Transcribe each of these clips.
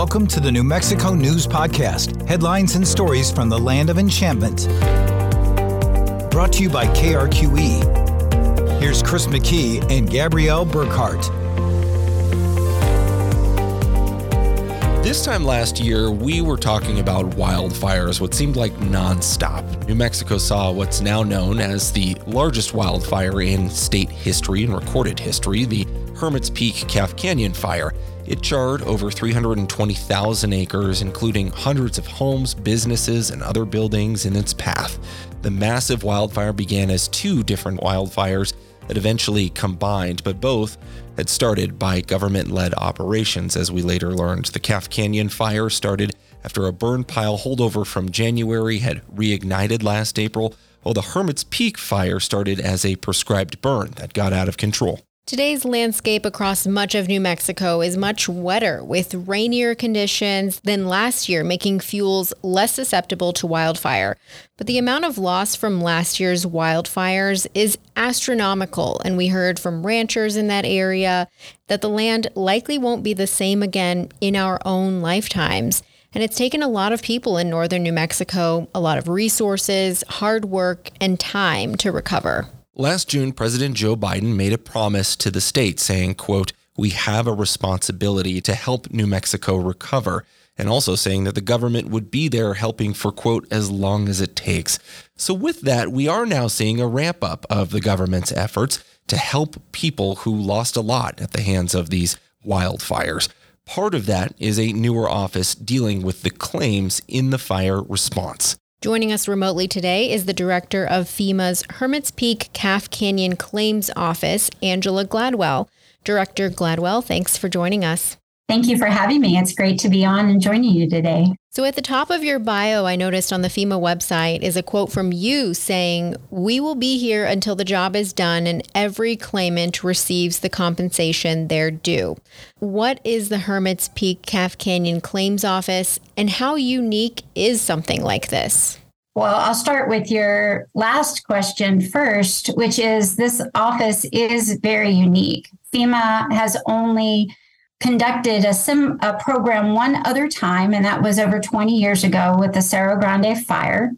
Welcome to the New Mexico News Podcast headlines and stories from the land of enchantment. Brought to you by KRQE. Here's Chris McKee and Gabrielle Burkhart. This time last year, we were talking about wildfires, what seemed like nonstop. New Mexico saw what's now known as the largest wildfire in state history and recorded history, the Hermit's Peak Calf Canyon fire. It charred over 320,000 acres, including hundreds of homes, businesses, and other buildings in its path. The massive wildfire began as two different wildfires that eventually combined, but both had started by government led operations, as we later learned. The Calf Canyon fire started after a burn pile holdover from January had reignited last April, while the Hermit's Peak fire started as a prescribed burn that got out of control. Today's landscape across much of New Mexico is much wetter with rainier conditions than last year, making fuels less susceptible to wildfire. But the amount of loss from last year's wildfires is astronomical, and we heard from ranchers in that area that the land likely won't be the same again in our own lifetimes. And it's taken a lot of people in northern New Mexico, a lot of resources, hard work, and time to recover. Last June, President Joe Biden made a promise to the state saying, quote, we have a responsibility to help New Mexico recover, and also saying that the government would be there helping for, quote, as long as it takes. So, with that, we are now seeing a ramp up of the government's efforts to help people who lost a lot at the hands of these wildfires. Part of that is a newer office dealing with the claims in the fire response. Joining us remotely today is the director of FEMA's Hermit's Peak Calf Canyon Claims Office, Angela Gladwell. Director Gladwell, thanks for joining us. Thank you for having me. It's great to be on and joining you today. So, at the top of your bio, I noticed on the FEMA website is a quote from you saying, We will be here until the job is done and every claimant receives the compensation they're due. What is the Hermit's Peak Calf Canyon Claims Office, and how unique is something like this? Well, I'll start with your last question first, which is this office is very unique. FEMA has only conducted a, sim, a program one other time, and that was over 20 years ago with the Cerro Grande fire.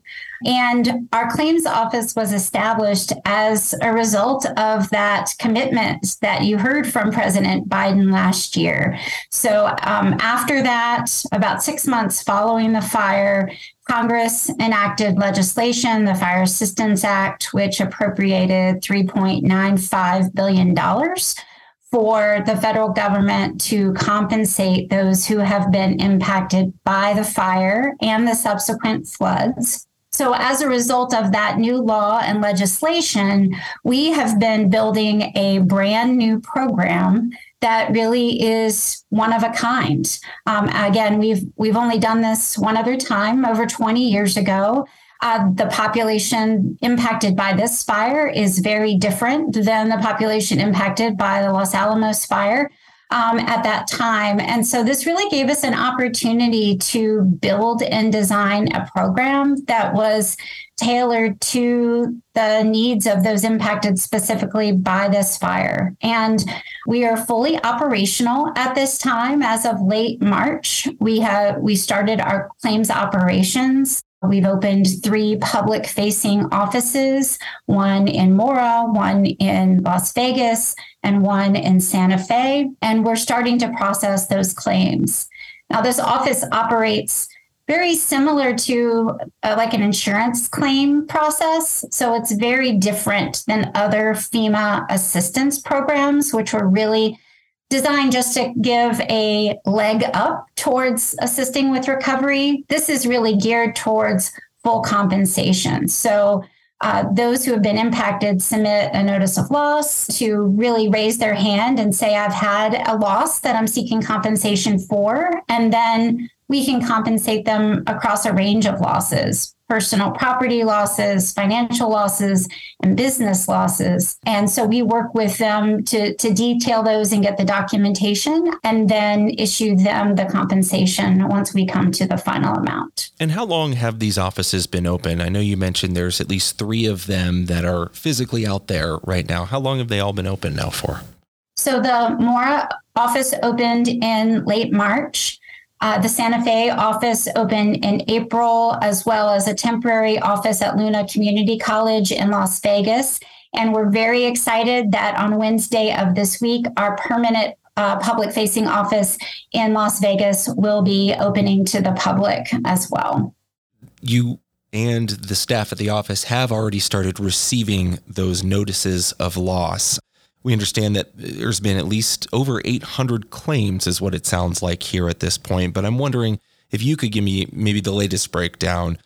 And our claims office was established as a result of that commitment that you heard from President Biden last year. So, um, after that, about six months following the fire, Congress enacted legislation, the Fire Assistance Act, which appropriated $3.95 billion for the federal government to compensate those who have been impacted by the fire and the subsequent floods. So, as a result of that new law and legislation, we have been building a brand new program that really is one of a kind. Um, again, we've we've only done this one other time over 20 years ago. Uh, the population impacted by this fire is very different than the population impacted by the Los Alamos fire. Um, at that time. And so this really gave us an opportunity to build and design a program that was tailored to the needs of those impacted specifically by this fire. And we are fully operational at this time. As of late March, we have we started our claims operations. We've opened three public facing offices, one in Mora, one in Las Vegas, and one in Santa Fe. And we're starting to process those claims. Now, this office operates very similar to uh, like an insurance claim process. So it's very different than other FEMA assistance programs, which were really designed just to give a leg up towards assisting with recovery. This is really geared towards full compensation. So uh, those who have been impacted submit a notice of loss to really raise their hand and say, I've had a loss that I'm seeking compensation for. And then we can compensate them across a range of losses personal property losses, financial losses, and business losses. And so we work with them to, to detail those and get the documentation and then issue them the compensation once we come to the final amount. And how long have these offices been open? I know you mentioned there's at least three of them that are physically out there right now. How long have they all been open now for? So the Mora office opened in late March. Uh, the Santa Fe office opened in April, as well as a temporary office at Luna Community College in Las Vegas. And we're very excited that on Wednesday of this week, our permanent uh, public facing office in Las Vegas will be opening to the public as well. You and the staff at the office have already started receiving those notices of loss. We understand that there's been at least over 800 claims, is what it sounds like here at this point. But I'm wondering if you could give me maybe the latest breakdown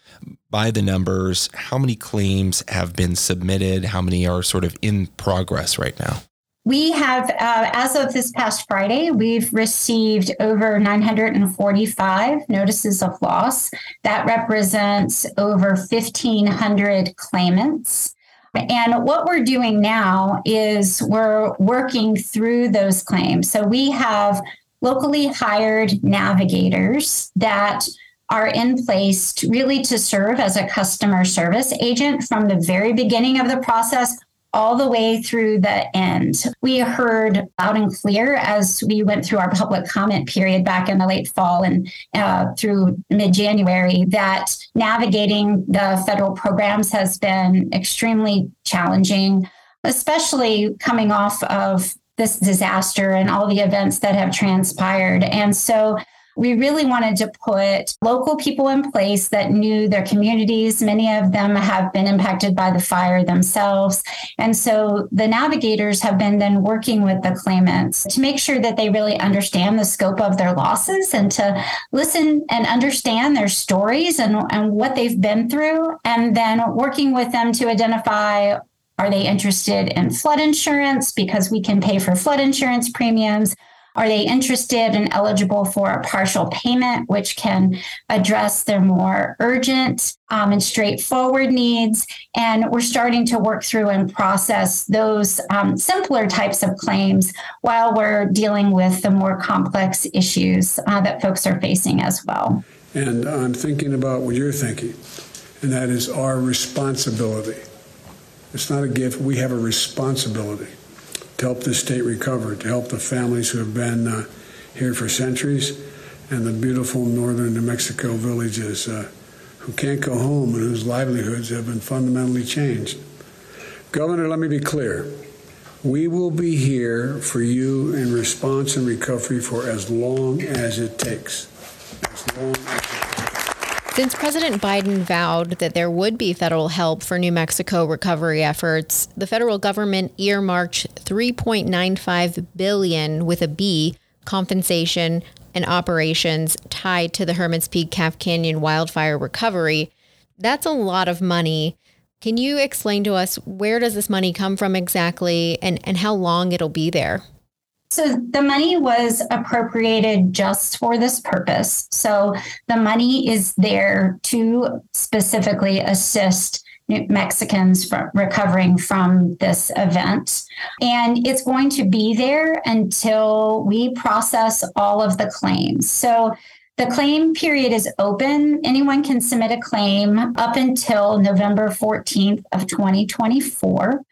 by the numbers. How many claims have been submitted? How many are sort of in progress right now? We have, uh, as of this past Friday, we've received over 945 notices of loss. That represents over 1,500 claimants. And what we're doing now is we're working through those claims. So we have locally hired navigators that are in place to really to serve as a customer service agent from the very beginning of the process all the way through the end. We heard loud and clear as we went through our public comment period back in the late fall and uh, through mid January that navigating the federal programs has been extremely challenging, especially coming off of this disaster and all the events that have transpired. And so we really wanted to put local people in place that knew their communities. Many of them have been impacted by the fire themselves. And so the navigators have been then working with the claimants to make sure that they really understand the scope of their losses and to listen and understand their stories and, and what they've been through. And then working with them to identify are they interested in flood insurance? Because we can pay for flood insurance premiums. Are they interested and eligible for a partial payment, which can address their more urgent um, and straightforward needs? And we're starting to work through and process those um, simpler types of claims while we're dealing with the more complex issues uh, that folks are facing as well. And I'm thinking about what you're thinking, and that is our responsibility. It's not a gift, we have a responsibility to help this state recover, to help the families who have been uh, here for centuries and the beautiful northern New Mexico villages uh, who can't go home and whose livelihoods have been fundamentally changed. Governor, let me be clear. We will be here for you in response and recovery for as long as it takes. As long as since President Biden vowed that there would be federal help for New Mexico recovery efforts, the federal government earmarked 3.95 billion with a B compensation and operations tied to the Hermit's Peak Calf Canyon wildfire recovery. That's a lot of money. Can you explain to us where does this money come from exactly and, and how long it'll be there? So the money was appropriated just for this purpose. So the money is there to specifically assist Mexicans from recovering from this event. And it's going to be there until we process all of the claims. So the claim period is open. Anyone can submit a claim up until November 14th of 2024.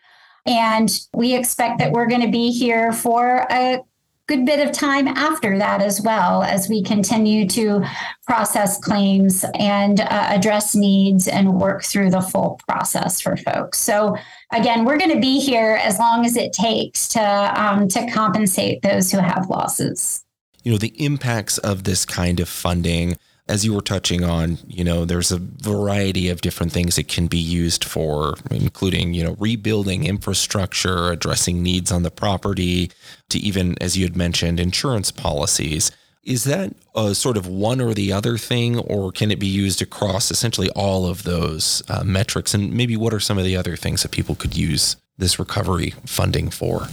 And we expect that we're going to be here for a good bit of time after that as well as we continue to process claims and uh, address needs and work through the full process for folks. So again, we're going to be here as long as it takes to um, to compensate those who have losses. You know the impacts of this kind of funding as you were touching on, you know, there's a variety of different things it can be used for, including, you know, rebuilding infrastructure, addressing needs on the property, to even, as you had mentioned, insurance policies. Is that a sort of one or the other thing, or can it be used across essentially all of those uh, metrics? And maybe what are some of the other things that people could use this recovery funding for?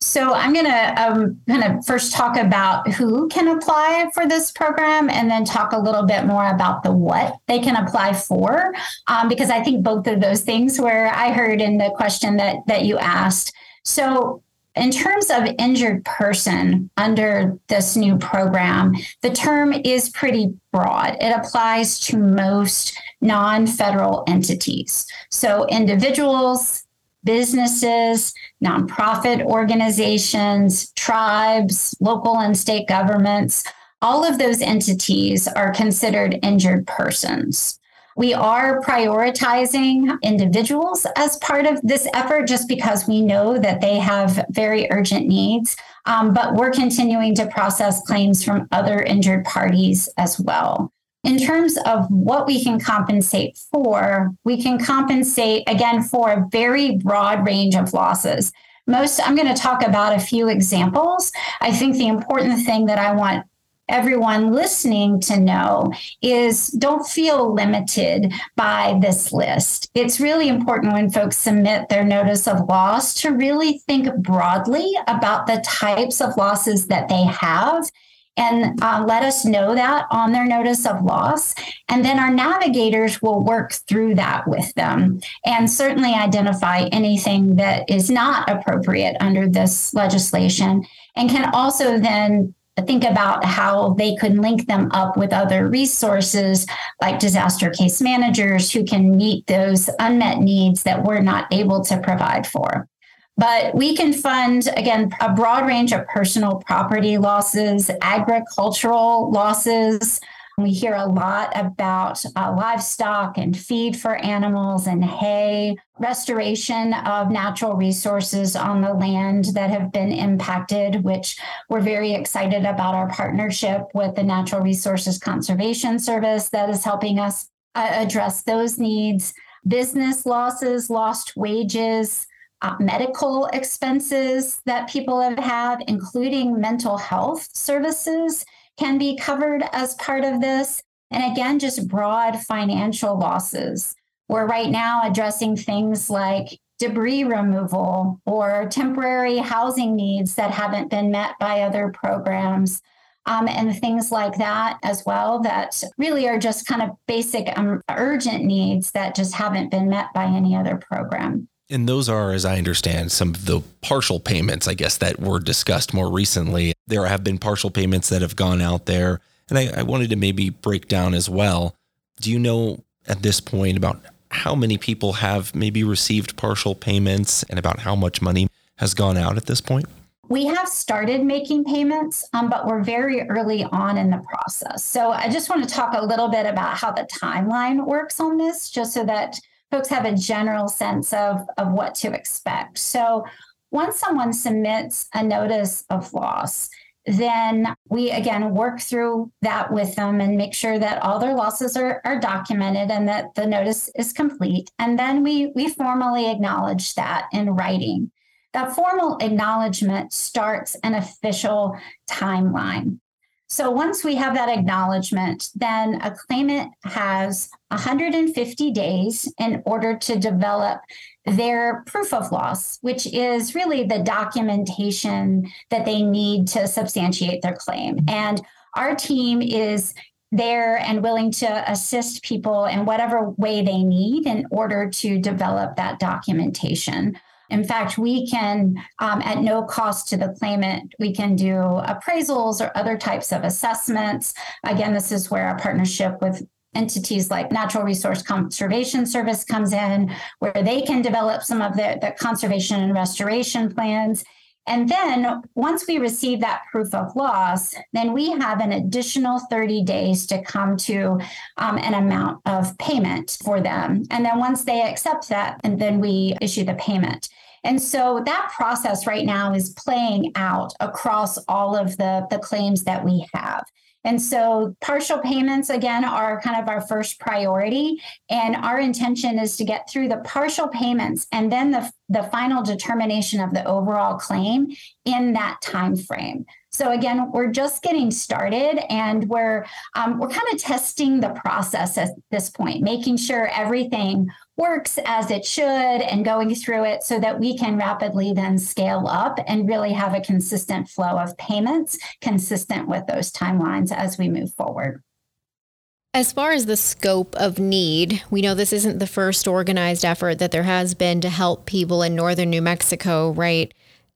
So I'm going to um, kind of first talk about who can apply for this program and then talk a little bit more about the what they can apply for, um, because I think both of those things were I heard in the question that that you asked. So in terms of injured person under this new program, the term is pretty broad. It applies to most non federal entities. So individuals, businesses, nonprofit organizations, tribes, local and state governments, all of those entities are considered injured persons. We are prioritizing individuals as part of this effort just because we know that they have very urgent needs. Um, but we're continuing to process claims from other injured parties as well. In terms of what we can compensate for, we can compensate again for a very broad range of losses. Most, I'm going to talk about a few examples. I think the important thing that I want everyone listening to know is don't feel limited by this list. It's really important when folks submit their notice of loss to really think broadly about the types of losses that they have and uh, let us know that on their notice of loss. And then our navigators will work through that with them and certainly identify anything that is not appropriate under this legislation and can also then think about how they could link them up with other resources like disaster case managers who can meet those unmet needs that we're not able to provide for. But we can fund, again, a broad range of personal property losses, agricultural losses, we hear a lot about uh, livestock and feed for animals and hay, restoration of natural resources on the land that have been impacted, which we're very excited about our partnership with the Natural Resources Conservation Service that is helping us uh, address those needs. Business losses, lost wages, uh, medical expenses that people have had, including mental health services can be covered as part of this. And again, just broad financial losses. We're right now addressing things like debris removal or temporary housing needs that haven't been met by other programs. Um, and things like that as well, that really are just kind of basic um, urgent needs that just haven't been met by any other program. And those are, as I understand, some of the partial payments, I guess, that were discussed more recently. There have been partial payments that have gone out there. And I, I wanted to maybe break down as well. Do you know at this point about how many people have maybe received partial payments and about how much money has gone out at this point? We have started making payments, um, but we're very early on in the process. So I just want to talk a little bit about how the timeline works on this, just so that folks have a general sense of, of what to expect. So once someone submits a notice of loss, then we again work through that with them and make sure that all their losses are, are documented and that the notice is complete. And then we, we formally acknowledge that in writing. That formal acknowledgement starts an official timeline. So once we have that acknowledgement, then a claimant has 150 days in order to develop their proof of loss, which is really the documentation that they need to substantiate their claim. Mm-hmm. And our team is there and willing to assist people in whatever way they need in order to develop that documentation. In fact, we can, um, at no cost to the claimant, we can do appraisals or other types of assessments. Again, this is where our partnership with entities like Natural Resource Conservation Service comes in, where they can develop some of the, the conservation and restoration plans. And then once we receive that proof of loss, then we have an additional 30 days to come to um, an amount of payment for them. And then once they accept that, and then we issue the payment. And so that process right now is playing out across all of the, the claims that we have. And so partial payments, again, are kind of our first priority. And our intention is to get through the partial payments and then the, the final determination of the overall claim in that time frame. So again, we're just getting started, and we're um, we're kind of testing the process at this point, making sure everything works as it should, and going through it so that we can rapidly then scale up and really have a consistent flow of payments, consistent with those timelines as we move forward. As far as the scope of need, we know this isn't the first organized effort that there has been to help people in northern New Mexico, right?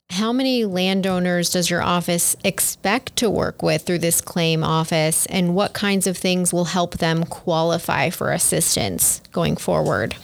How many landowners does your office expect to work with through this claim office, and what kinds of things will help them qualify for assistance going forward?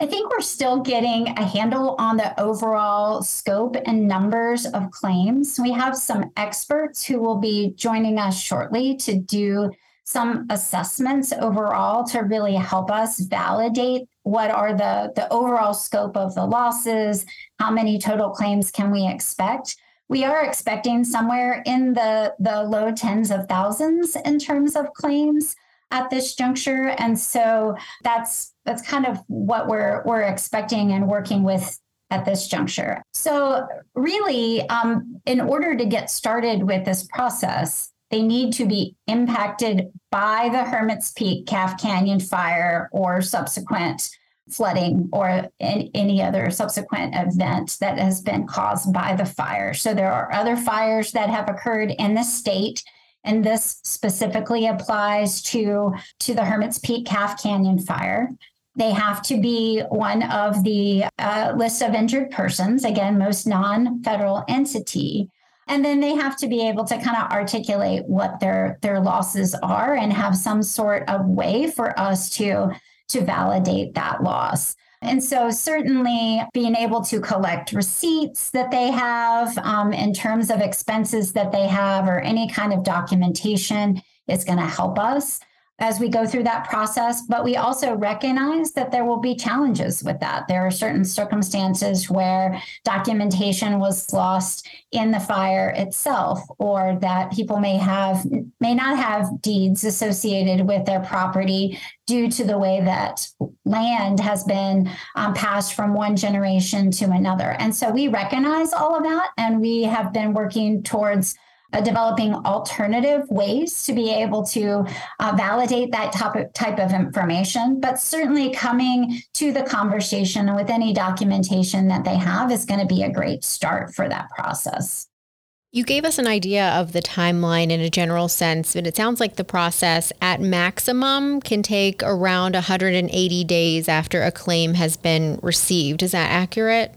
I think we're still getting a handle on the overall scope and numbers of claims. We have some experts who will be joining us shortly to do some assessments overall to really help us validate what are the, the overall scope of the losses, how many total claims can we expect. We are expecting somewhere in the, the low tens of thousands in terms of claims at this juncture. And so that's that's kind of what we're we're expecting and working with at this juncture. So really, um, in order to get started with this process, they need to be impacted by the Hermit's Peak Calf Canyon fire or subsequent flooding or any other subsequent event that has been caused by the fire. So there are other fires that have occurred in the state and this specifically applies to to the Hermit's Peak Calf Canyon fire. They have to be one of the uh, list of injured persons, again, most non federal entity. And then they have to be able to kind of articulate what their, their losses are and have some sort of way for us to, to validate that loss. And so, certainly, being able to collect receipts that they have um, in terms of expenses that they have or any kind of documentation is going to help us as we go through that process. But we also recognize that there will be challenges with that. There are certain circumstances where documentation was lost in the fire itself, or that people may have may not have deeds associated with their property due to the way that land has been um, passed from one generation to another. And so we recognize all of that, and we have been working towards uh, developing alternative ways to be able to uh, validate that type of, type of information. But certainly coming to the conversation with any documentation that they have is going to be a great start for that process. You gave us an idea of the timeline in a general sense, but it sounds like the process at maximum can take around 180 days after a claim has been received. Is that accurate?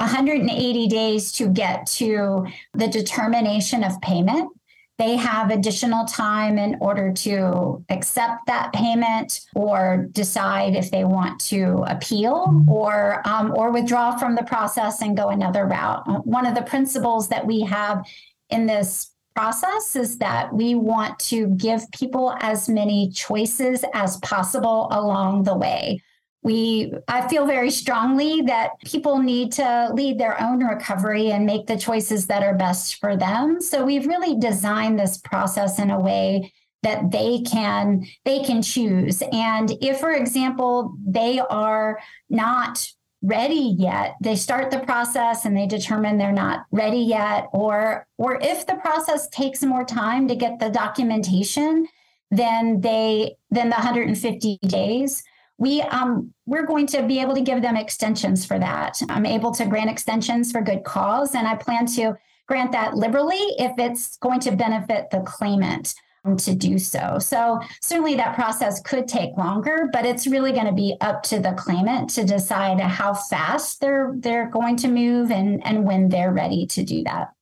180 days to get to the determination of payment. They have additional time in order to accept that payment or decide if they want to appeal or um, or withdraw from the process and go another route. One of the principles that we have in this process is that we want to give people as many choices as possible along the way we i feel very strongly that people need to lead their own recovery and make the choices that are best for them. So we've really designed this process in a way that they can they can choose. And if for example they are not ready yet they start the process and they determine they're not ready yet or or if the process takes more time to get the documentation then they then the 150 days we um, we're going to be able to give them extensions for that. I'm able to grant extensions for good cause, and I plan to grant that liberally if it's going to benefit the claimant um, to do so. So certainly that process could take longer, but it's really going to be up to the claimant to decide how fast they're they're going to move and and when they're ready to do that.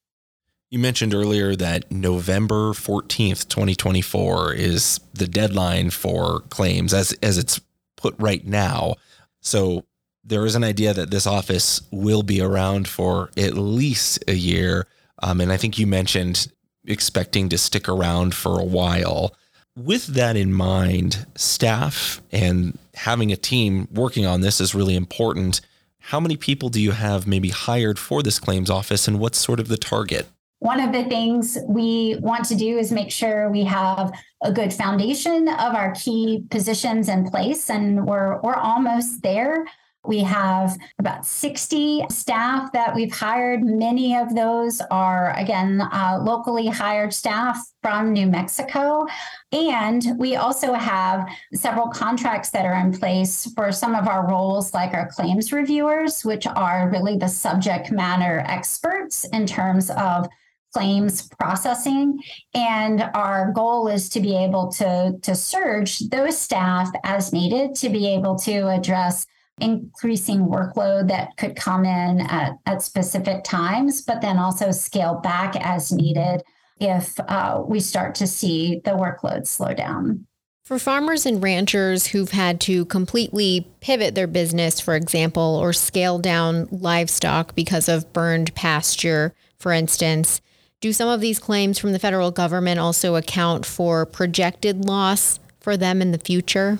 You mentioned earlier that November 14th, 2024 is the deadline for claims as as it's put right now. So there is an idea that this office will be around for at least a year. Um, and I think you mentioned expecting to stick around for a while. With that in mind, staff and having a team working on this is really important. How many people do you have maybe hired for this claims office and what's sort of the target? One of the things we want to do is make sure we have a good foundation of our key positions in place, and we're we're almost there. We have about 60 staff that we've hired. Many of those are, again, uh, locally hired staff from New Mexico. And we also have several contracts that are in place for some of our roles, like our claims reviewers, which are really the subject matter experts in terms of claims processing. And our goal is to be able to, to surge those staff as needed to be able to address increasing workload that could come in at, at specific times, but then also scale back as needed if uh, we start to see the workload slow down. For farmers and ranchers who've had to completely pivot their business, for example, or scale down livestock because of burned pasture, for instance, do some of these claims from the federal government also account for projected loss for them in the future?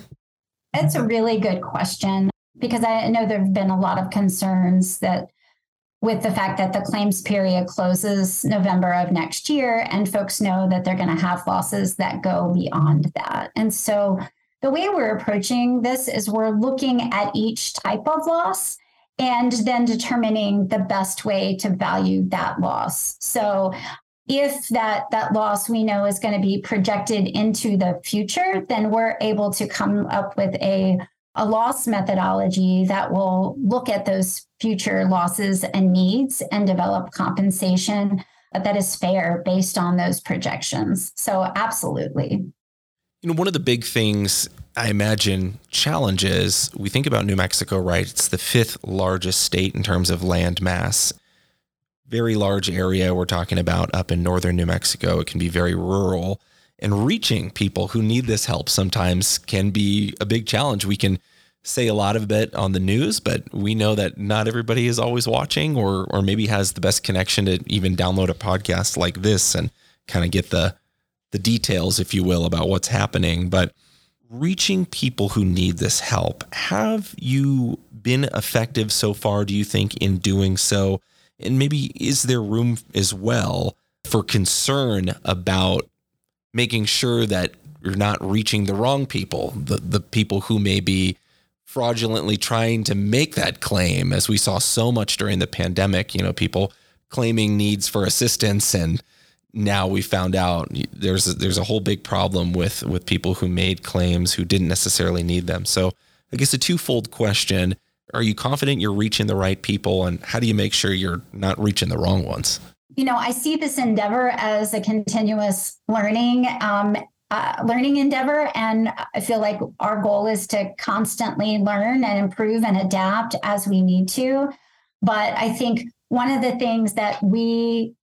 That's a really good question because I know there have been a lot of concerns that with the fact that the claims period closes November of next year, and folks know that they're going to have losses that go beyond that. And so the way we're approaching this is we're looking at each type of loss and then determining the best way to value that loss. So if that that loss we know is going to be projected into the future, then we're able to come up with a a loss methodology that will look at those future losses and needs and develop compensation that is fair based on those projections. So, absolutely. You know, one of the big things I imagine challenges we think about New Mexico, right? It's the fifth largest state in terms of land mass. Very large area we're talking about up in northern New Mexico. It can be very rural and reaching people who need this help sometimes can be a big challenge. We can say a lot of it on the news, but we know that not everybody is always watching or or maybe has the best connection to even download a podcast like this and kind of get the the details, if you will, about what's happening. But reaching people who need this help, have you been effective so far, do you think, in doing so? And maybe is there room as well for concern about making sure that you're not reaching the wrong people, the, the people who may be fraudulently trying to make that claim, as we saw so much during the pandemic, you know, people claiming needs for assistance and now we found out there's a, there's a whole big problem with with people who made claims who didn't necessarily need them. So I guess a twofold question: Are you confident you're reaching the right people, and how do you make sure you're not reaching the wrong ones? you know, I see this endeavor as a continuous learning um, uh, learning endeavor, and I feel like our goal is to constantly learn and improve and adapt as we need to. But I think one of the things that we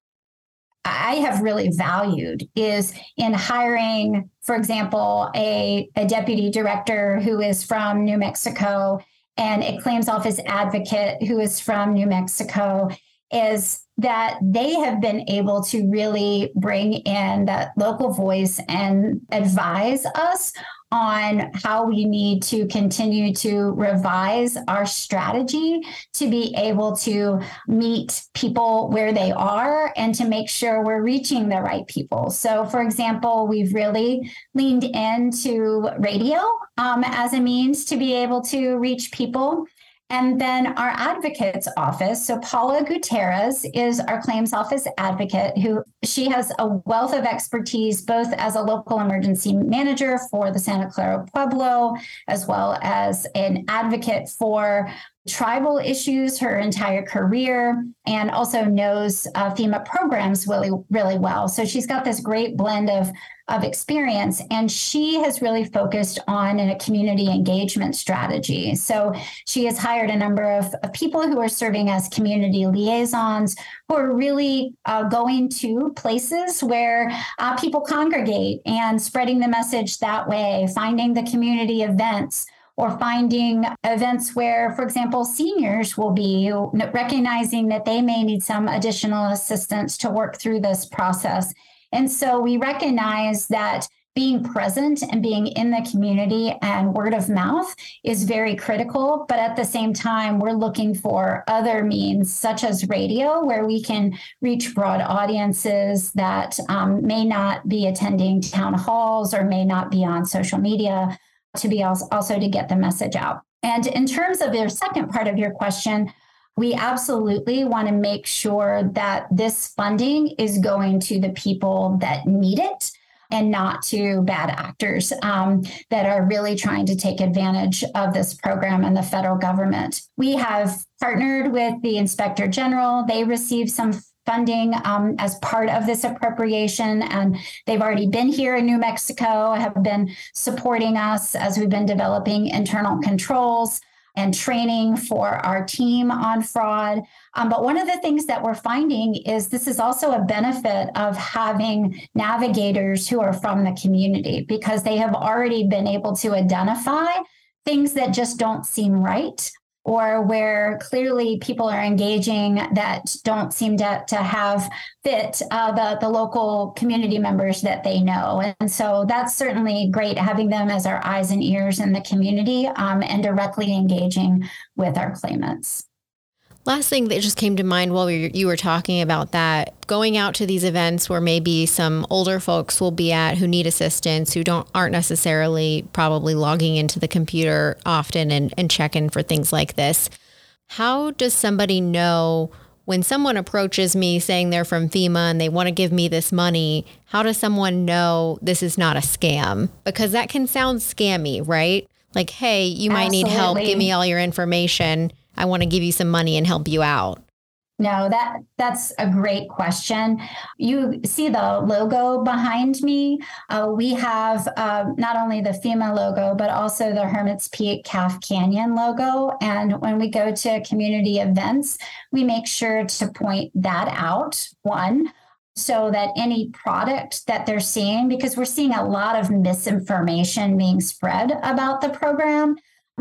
I have really valued is in hiring, for example, a, a deputy director who is from New Mexico and a claims office advocate who is from New Mexico is that they have been able to really bring in that local voice and advise us on how we need to continue to revise our strategy to be able to meet people where they are and to make sure we're reaching the right people. So, for example, we've really leaned into radio um, as a means to be able to reach people. And then our advocate's office. So Paula Gutierrez is our claims office advocate who she has a wealth of expertise both as a local emergency manager for the Santa Clara Pueblo as well as an advocate for tribal issues her entire career and also knows uh, FEMA programs really, really well. So she's got this great blend of, of experience and she has really focused on a community engagement strategy. So she has hired a number of, of people who are serving as community liaisons who are really uh, going to places where uh, people congregate and spreading the message that way, finding the community events or finding events where, for example, seniors will be recognizing that they may need some additional assistance to work through this process. And so we recognize that being present and being in the community and word of mouth is very critical. But at the same time, we're looking for other means, such as radio, where we can reach broad audiences that um, may not be attending town halls or may not be on social media to be also to get the message out. And in terms of your second part of your question, we absolutely want to make sure that this funding is going to the people that need it and not to bad actors um, that are really trying to take advantage of this program and the federal government. We have partnered with the inspector general. They received some funding um, as part of this appropriation. And they've already been here in New Mexico, have been supporting us as we've been developing internal controls. and training for our team on fraud. Um, but one of the things that we're finding is this is also a benefit of having navigators who are from the community because they have already been able to identify things that just don't seem right or where clearly people are engaging that don't seem to, to have fit uh, the, the local community members that they know. And so that's certainly great having them as our eyes and ears in the community um, and directly engaging with our claimants. Last thing that just came to mind while you were talking about that, going out to these events where maybe some older folks will be at who need assistance, who don't aren't necessarily probably logging into the computer often and, and checking for things like this. How does somebody know when someone approaches me saying they're from FEMA and they want to give me this money, how does someone know this is not a scam? Because that can sound scammy, right? Like, hey, you might Absolutely. need help, give me all your information I want to give you some money and help you out? No, that that's a great question. You see the logo behind me. Uh, we have uh, not only the FEMA logo, but also the Hermit's Peak Calf Canyon logo. And when we go to community events, we make sure to point that out. One, so that any product that they're seeing, because we're seeing a lot of misinformation being spread about the program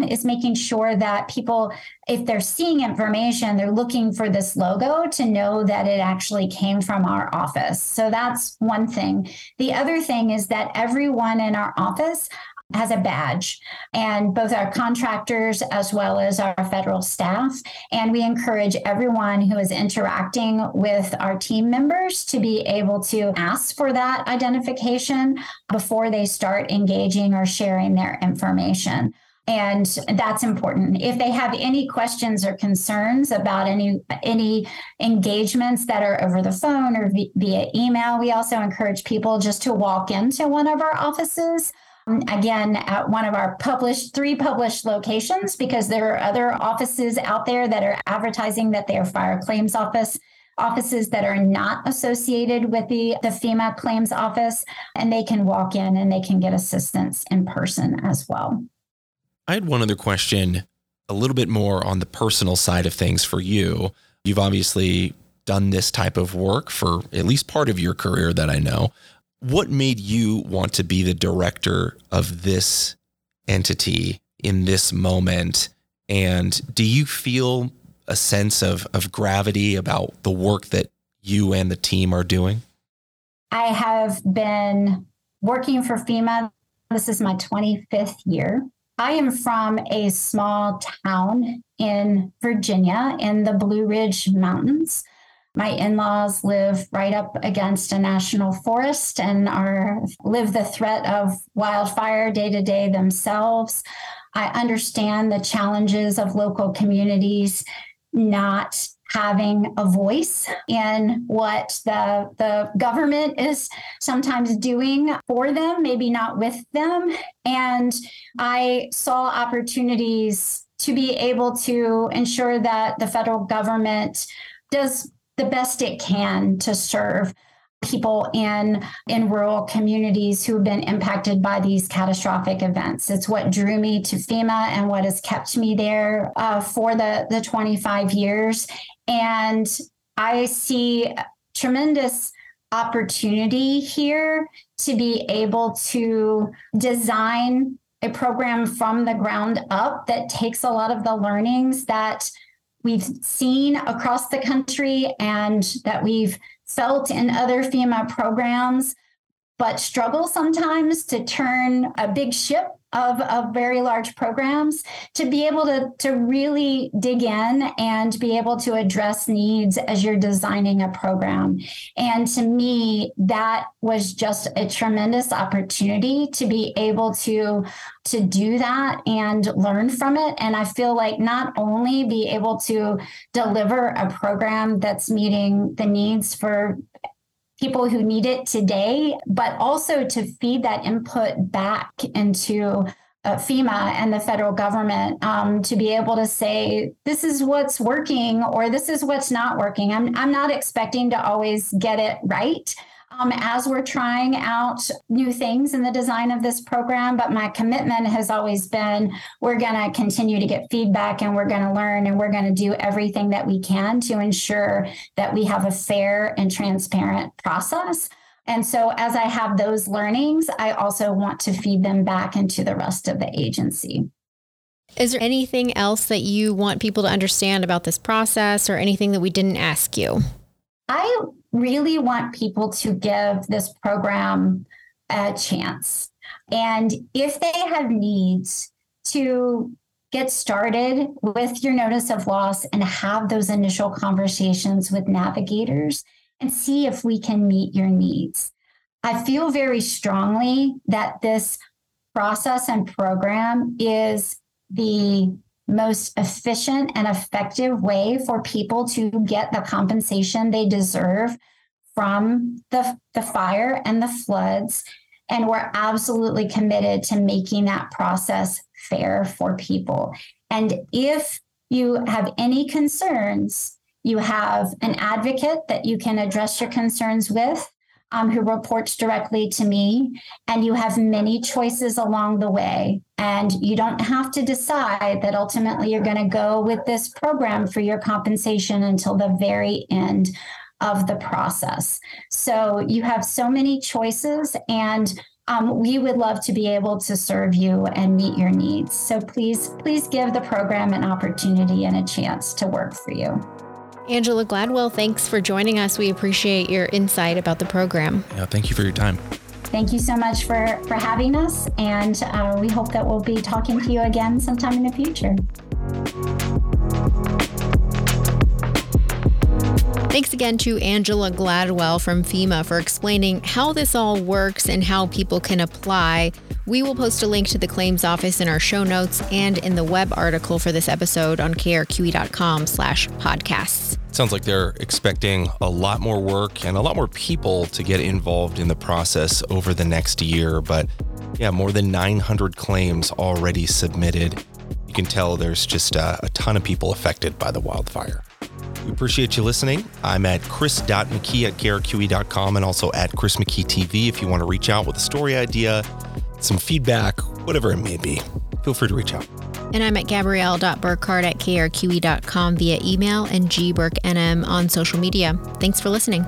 is making sure that people, if they're seeing information, they're looking for this logo to know that it actually came from our office. So that's one thing. The other thing is that everyone in our office has a badge, and both our contractors as well as our federal staff. And we encourage everyone who is interacting with our team members to be able to ask for that identification before they start engaging or sharing their information. And that's important. If they have any questions or concerns about any any engagements that are over the phone or via email, we also encourage people just to walk into one of our offices. Um, again, at one of our published three published locations, because there are other offices out there that are advertising that they are fire claims office offices that are not associated with the, the FEMA claims office, and they can walk in and they can get assistance in person as well. I had one other question, a little bit more on the personal side of things for you. You've obviously done this type of work for at least part of your career that I know. What made you want to be the director of this entity in this moment? And do you feel a sense of, of gravity about the work that you and the team are doing? I have been working for FEMA. This is my 25th year. I am from a small town in Virginia in the Blue Ridge Mountains. My in-laws live right up against a national forest and are live the threat of wildfire day to day themselves. I understand the challenges of local communities not having a voice in what the the government is sometimes doing for them maybe not with them. And i saw opportunities to be able to ensure that the federal government does the best it can to serve people in in rural communities who have been impacted by these catastrophic events. It's what drew me to FEMA and what has kept me there uh, for the the 25 years. And I see tremendous opportunity here to be able to design a program from the ground up that takes a lot of the learnings that we've seen across the country and that we've felt in other FEMA programs, but struggle sometimes to turn a big ship of, of very large programs to be able to, to really dig in and be able to address needs as you're designing a program. And to me, that was just a tremendous opportunity to be able to, to do that and learn from it. And I feel like not only be able to deliver a program that's meeting the needs for people who need it today, but also to feed that input back into uh, FEMA and the federal government um, to be able to say this is what's working or this is what's not working. I'm I'm not expecting to always get it right. Um, as we're trying out new things in the design of this program. But my commitment has always been we're going to continue to get feedback and we're going to learn and we're going to do everything that we can to ensure that we have a fair and transparent process. And so, as I have those learnings, I also want to feed them back into the rest of the agency. Is there anything else that you want people to understand about this process or anything that we didn't ask you? I really want people to give this program a chance. And if they have needs to get started with your notice of loss and have those initial conversations with navigators and see if we can meet your needs. I feel very strongly that this process and program is the most efficient and effective way for people to get the compensation they deserve from the, the fire and the floods. And we're absolutely committed to making that process fair for people. And if you have any concerns, you have an advocate that you can address your concerns with um, who reports directly to me. And you have many choices along the way. And you don't have to decide that ultimately you're going to go with this program for your compensation until the very end of the process. So you have so many choices, and um, we would love to be able to serve you and meet your needs. So please, please give the program an opportunity and a chance to work for you. Angela Gladwell, thanks for joining us. We appreciate your insight about the program. Yeah, thank you for your time. Thank you so much for, for having us, and uh, we hope that we'll be talking to you again sometime in the future. Thanks again to Angela Gladwell from FEMA for explaining how this all works and how people can apply. We will post a link to the claims office in our show notes and in the web article for this episode on krqe.com slash podcasts. Sounds like they're expecting a lot more work and a lot more people to get involved in the process over the next year. But yeah, more than 900 claims already submitted. You can tell there's just a, a ton of people affected by the wildfire. We appreciate you listening. I'm at chris.mckee at krqe.com and also at Chris McKee TV if you want to reach out with a story idea, some feedback, whatever it may be. Feel free to reach out. And I'm at gabrielle.burkhart at krqe.com via email and gburknm on social media. Thanks for listening.